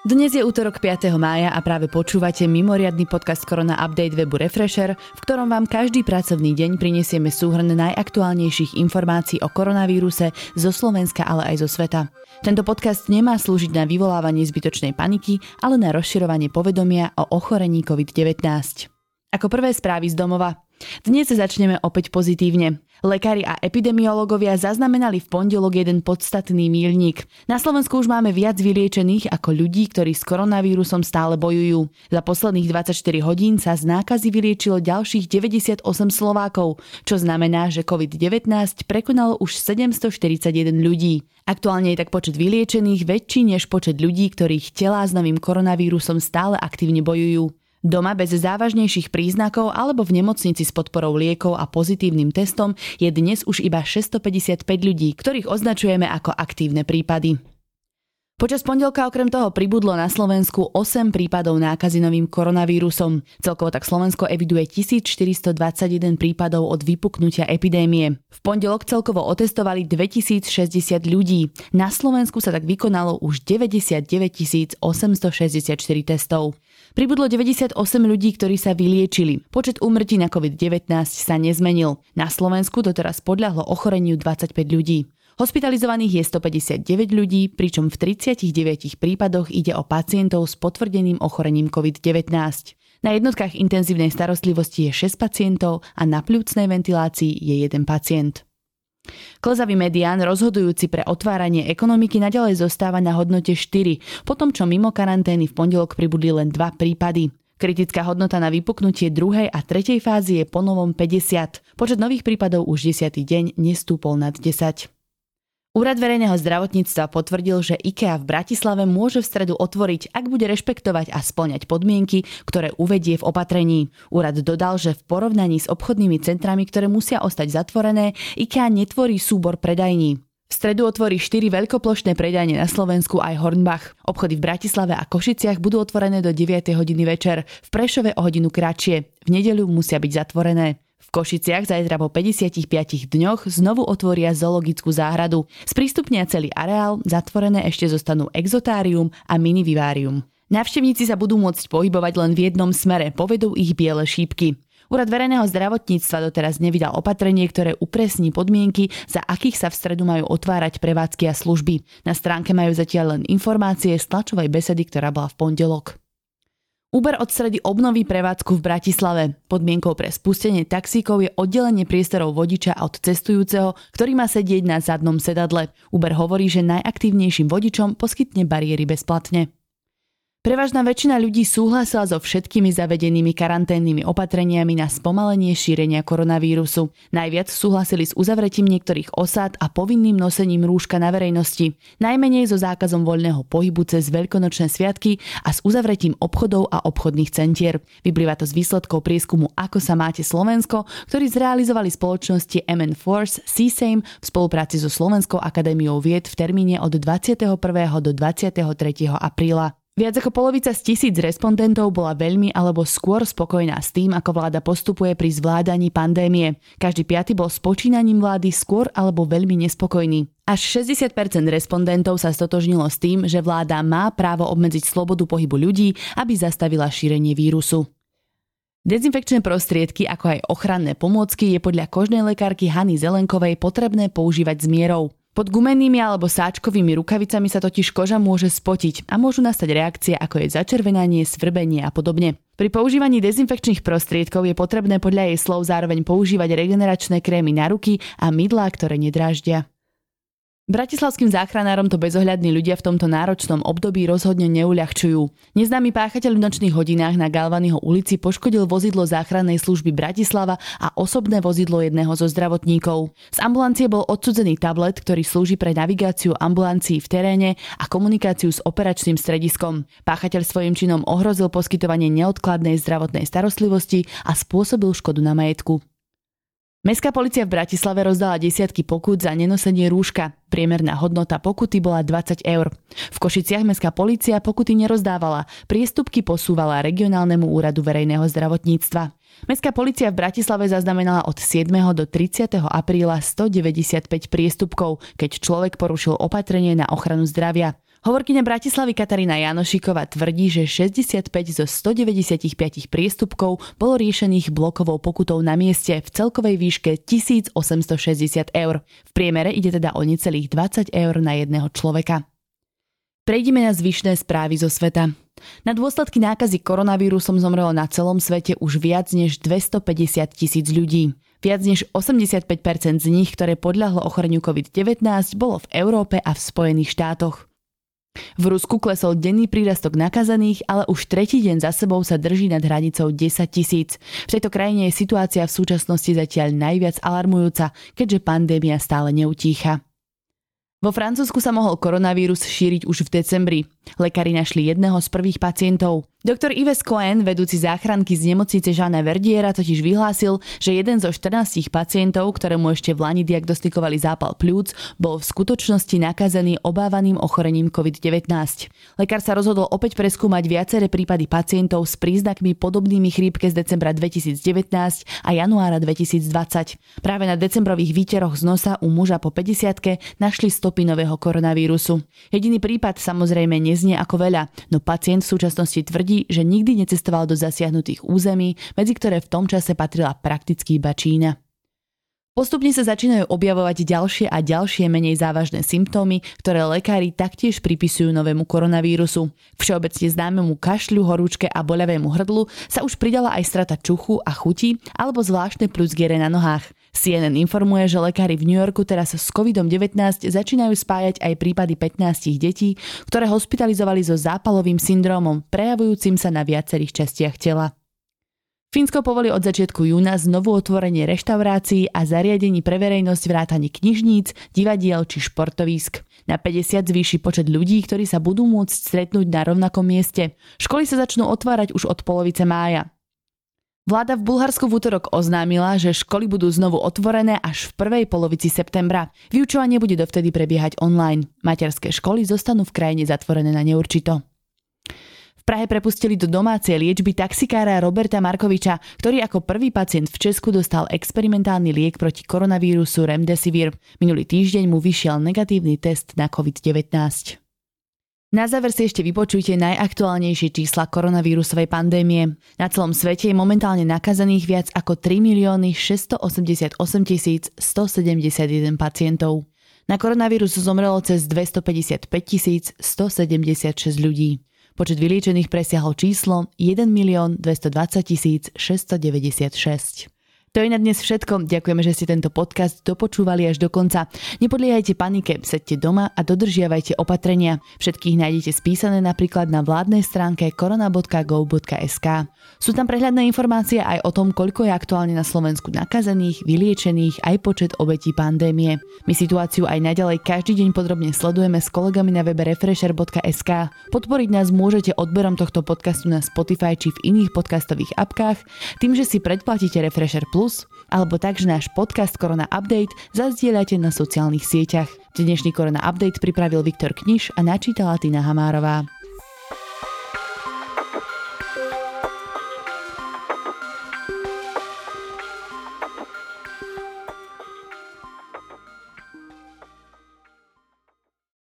Dnes je útorok 5. mája a práve počúvate mimoriadny podcast Korona Update webu Refresher, v ktorom vám každý pracovný deň prinesieme súhrn najaktuálnejších informácií o koronavíruse zo Slovenska, ale aj zo sveta. Tento podcast nemá slúžiť na vyvolávanie zbytočnej paniky, ale na rozširovanie povedomia o ochorení COVID-19. Ako prvé správy z domova. Dnes začneme opäť pozitívne. Lekári a epidemiológovia zaznamenali v pondelok jeden podstatný míľnik. Na Slovensku už máme viac vyliečených ako ľudí, ktorí s koronavírusom stále bojujú. Za posledných 24 hodín sa z nákazy vyliečilo ďalších 98 Slovákov, čo znamená, že COVID-19 prekonalo už 741 ľudí. Aktuálne je tak počet vyliečených väčší než počet ľudí, ktorých telá s novým koronavírusom stále aktívne bojujú. Doma bez závažnejších príznakov alebo v nemocnici s podporou liekov a pozitívnym testom je dnes už iba 655 ľudí, ktorých označujeme ako aktívne prípady. Počas pondelka okrem toho pribudlo na Slovensku 8 prípadov nákazy novým koronavírusom. Celkovo tak Slovensko eviduje 1421 prípadov od vypuknutia epidémie. V pondelok celkovo otestovali 2060 ľudí. Na Slovensku sa tak vykonalo už 99 864 testov. Pribudlo 98 ľudí, ktorí sa vyliečili. Počet úmrtí na COVID-19 sa nezmenil. Na Slovensku doteraz podľahlo ochoreniu 25 ľudí. Hospitalizovaných je 159 ľudí, pričom v 39 prípadoch ide o pacientov s potvrdeným ochorením COVID-19. Na jednotkách intenzívnej starostlivosti je 6 pacientov a na pľúcnej ventilácii je 1 pacient. Klzavý medián, rozhodujúci pre otváranie ekonomiky, nadalej zostáva na hodnote 4, potom čo mimo karantény v pondelok pribudli len dva prípady. Kritická hodnota na vypuknutie druhej a tretej fázy je ponovom 50. Počet nových prípadov už 10. deň nestúpol nad 10. Úrad verejného zdravotníctva potvrdil, že IKEA v Bratislave môže v stredu otvoriť, ak bude rešpektovať a splňať podmienky, ktoré uvedie v opatrení. Úrad dodal, že v porovnaní s obchodnými centrami, ktoré musia ostať zatvorené, IKEA netvorí súbor predajní. V stredu otvorí 4 veľkoplošné predajne na Slovensku aj Hornbach. Obchody v Bratislave a Košiciach budú otvorené do 9. hodiny večer, v Prešove o hodinu kratšie. V nedeľu musia byť zatvorené. V Košiciach zajtra po 55 dňoch znovu otvoria zoologickú záhradu. Sprístupnia celý areál, zatvorené ešte zostanú exotárium a minivivárium. Navštevníci sa budú môcť pohybovať len v jednom smere, povedú ich biele šípky. Úrad verejného zdravotníctva doteraz nevydal opatrenie, ktoré upresní podmienky, za akých sa v stredu majú otvárať prevádzky a služby. Na stránke majú zatiaľ len informácie z tlačovej besedy, ktorá bola v pondelok. Uber od stredy obnoví prevádzku v Bratislave. Podmienkou pre spustenie taxíkov je oddelenie priestorov vodiča od cestujúceho, ktorý má sedieť na zadnom sedadle. Uber hovorí, že najaktívnejším vodičom poskytne bariéry bezplatne. Prevažná väčšina ľudí súhlasila so všetkými zavedenými karanténnymi opatreniami na spomalenie šírenia koronavírusu. Najviac súhlasili s uzavretím niektorých osád a povinným nosením rúška na verejnosti. Najmenej so zákazom voľného pohybu cez veľkonočné sviatky a s uzavretím obchodov a obchodných centier. Vyplýva to z výsledkov prieskumu Ako sa máte Slovensko, ktorý zrealizovali spoločnosti MN Force CSAME v spolupráci so Slovenskou akadémiou vied v termíne od 21. do 23. apríla. Viac ako polovica z tisíc respondentov bola veľmi alebo skôr spokojná s tým, ako vláda postupuje pri zvládaní pandémie. Každý piaty bol s počínaním vlády skôr alebo veľmi nespokojný. Až 60% respondentov sa stotožnilo s tým, že vláda má právo obmedziť slobodu pohybu ľudí, aby zastavila šírenie vírusu. Dezinfekčné prostriedky, ako aj ochranné pomôcky je podľa kožnej lekárky Hany Zelenkovej potrebné používať s mierou. Pod gumennými alebo sáčkovými rukavicami sa totiž koža môže spotiť a môžu nastať reakcie ako je začervenanie, svrbenie a podobne. Pri používaní dezinfekčných prostriedkov je potrebné podľa jej slov zároveň používať regeneračné krémy na ruky a mydlá, ktoré nedráždia. Bratislavským záchranárom to bezohľadní ľudia v tomto náročnom období rozhodne neuľahčujú. Neznámy páchateľ v nočných hodinách na Galvanyho ulici poškodil vozidlo záchrannej služby Bratislava a osobné vozidlo jedného zo zdravotníkov. Z ambulancie bol odsudzený tablet, ktorý slúži pre navigáciu ambulancií v teréne a komunikáciu s operačným strediskom. Páchateľ svojim činom ohrozil poskytovanie neodkladnej zdravotnej starostlivosti a spôsobil škodu na majetku. Mestská policia v Bratislave rozdala desiatky pokút za nenosenie rúška. Priemerná hodnota pokuty bola 20 eur. V Košiciach mestská policia pokuty nerozdávala, priestupky posúvala regionálnemu úradu verejného zdravotníctva. Mestská policia v Bratislave zaznamenala od 7. do 30. apríla 195 priestupkov, keď človek porušil opatrenie na ochranu zdravia. Hovorkyňa Bratislavy Katarína Janošiková tvrdí, že 65 zo 195 priestupkov bolo riešených blokovou pokutou na mieste v celkovej výške 1860 eur. V priemere ide teda o necelých 20 eur na jedného človeka. Prejdime na zvyšné správy zo sveta. Na dôsledky nákazy koronavírusom zomrelo na celom svete už viac než 250 tisíc ľudí. Viac než 85% z nich, ktoré podľahlo ochoreniu COVID-19, bolo v Európe a v Spojených štátoch. V Rusku klesol denný prírastok nakazených, ale už tretí deň za sebou sa drží nad hranicou 10 tisíc. V tejto krajine je situácia v súčasnosti zatiaľ najviac alarmujúca, keďže pandémia stále neutícha. Vo Francúzsku sa mohol koronavírus šíriť už v decembri. Lekári našli jedného z prvých pacientov. Doktor Yves Cohen, vedúci záchranky z nemocnice Žána Verdiera, totiž vyhlásil, že jeden zo 14 pacientov, ktorému ešte v Lani diagnostikovali zápal pľúc, bol v skutočnosti nakazený obávaným ochorením COVID-19. Lekár sa rozhodol opäť preskúmať viaceré prípady pacientov s príznakmi podobnými chrípke z decembra 2019 a januára 2020. Práve na decembrových výteroch z nosa u muža po 50 našli stopy nového koronavírusu. Jediný prípad samozrejme neznie ako veľa, no pacient v súčasnosti tvrdí, že nikdy necestoval do zasiahnutých území, medzi ktoré v tom čase patrila prakticky iba Čína. Postupne sa začínajú objavovať ďalšie a ďalšie menej závažné symptómy, ktoré lekári taktiež pripisujú novému koronavírusu. Všeobecne známemu kašľu, horúčke a boľavému hrdlu sa už pridala aj strata čuchu a chuti alebo zvláštne plusgiere na nohách. CNN informuje, že lekári v New Yorku teraz s COVID-19 začínajú spájať aj prípady 15 detí, ktoré hospitalizovali so zápalovým syndrómom, prejavujúcim sa na viacerých častiach tela. Fínsko povolí od začiatku júna znovu otvorenie reštaurácií a zariadení pre verejnosť vrátane knižníc, divadiel či športovísk. Na 50 zvýši počet ľudí, ktorí sa budú môcť stretnúť na rovnakom mieste. Školy sa začnú otvárať už od polovice mája. Vláda v Bulharsku v útorok oznámila, že školy budú znovu otvorené až v prvej polovici septembra. Vyučovanie bude dovtedy prebiehať online. Materské školy zostanú v krajine zatvorené na neurčito. Prahe prepustili do domácej liečby taxikára Roberta Markoviča, ktorý ako prvý pacient v Česku dostal experimentálny liek proti koronavírusu Remdesivir. Minulý týždeň mu vyšiel negatívny test na COVID-19. Na záver si ešte vypočujte najaktuálnejšie čísla koronavírusovej pandémie. Na celom svete je momentálne nakazených viac ako 3 milióny 688 171 pacientov. Na koronavírus zomrelo cez 255 176 ľudí. Počet vyliečených presiahol číslo 1 milión 220 696. To je na dnes všetko. Ďakujeme, že ste tento podcast dopočúvali až do konca. Nepodliehajte panike, sedte doma a dodržiavajte opatrenia. Všetkých nájdete spísané napríklad na vládnej stránke korona.gov.sk. Sú tam prehľadné informácie aj o tom, koľko je aktuálne na Slovensku nakazených, vyliečených, aj počet obetí pandémie. My situáciu aj naďalej každý deň podrobne sledujeme s kolegami na webe refresher.sk. Podporiť nás môžete odberom tohto podcastu na Spotify či v iných podcastových apkách, tým, že si predplatíte Refresher Plus Plus, alebo tak, že náš podcast Korona Update zazdieľate na sociálnych sieťach. Dnešný Korona Update pripravil Viktor Kniž a načítala Tina Hamárová.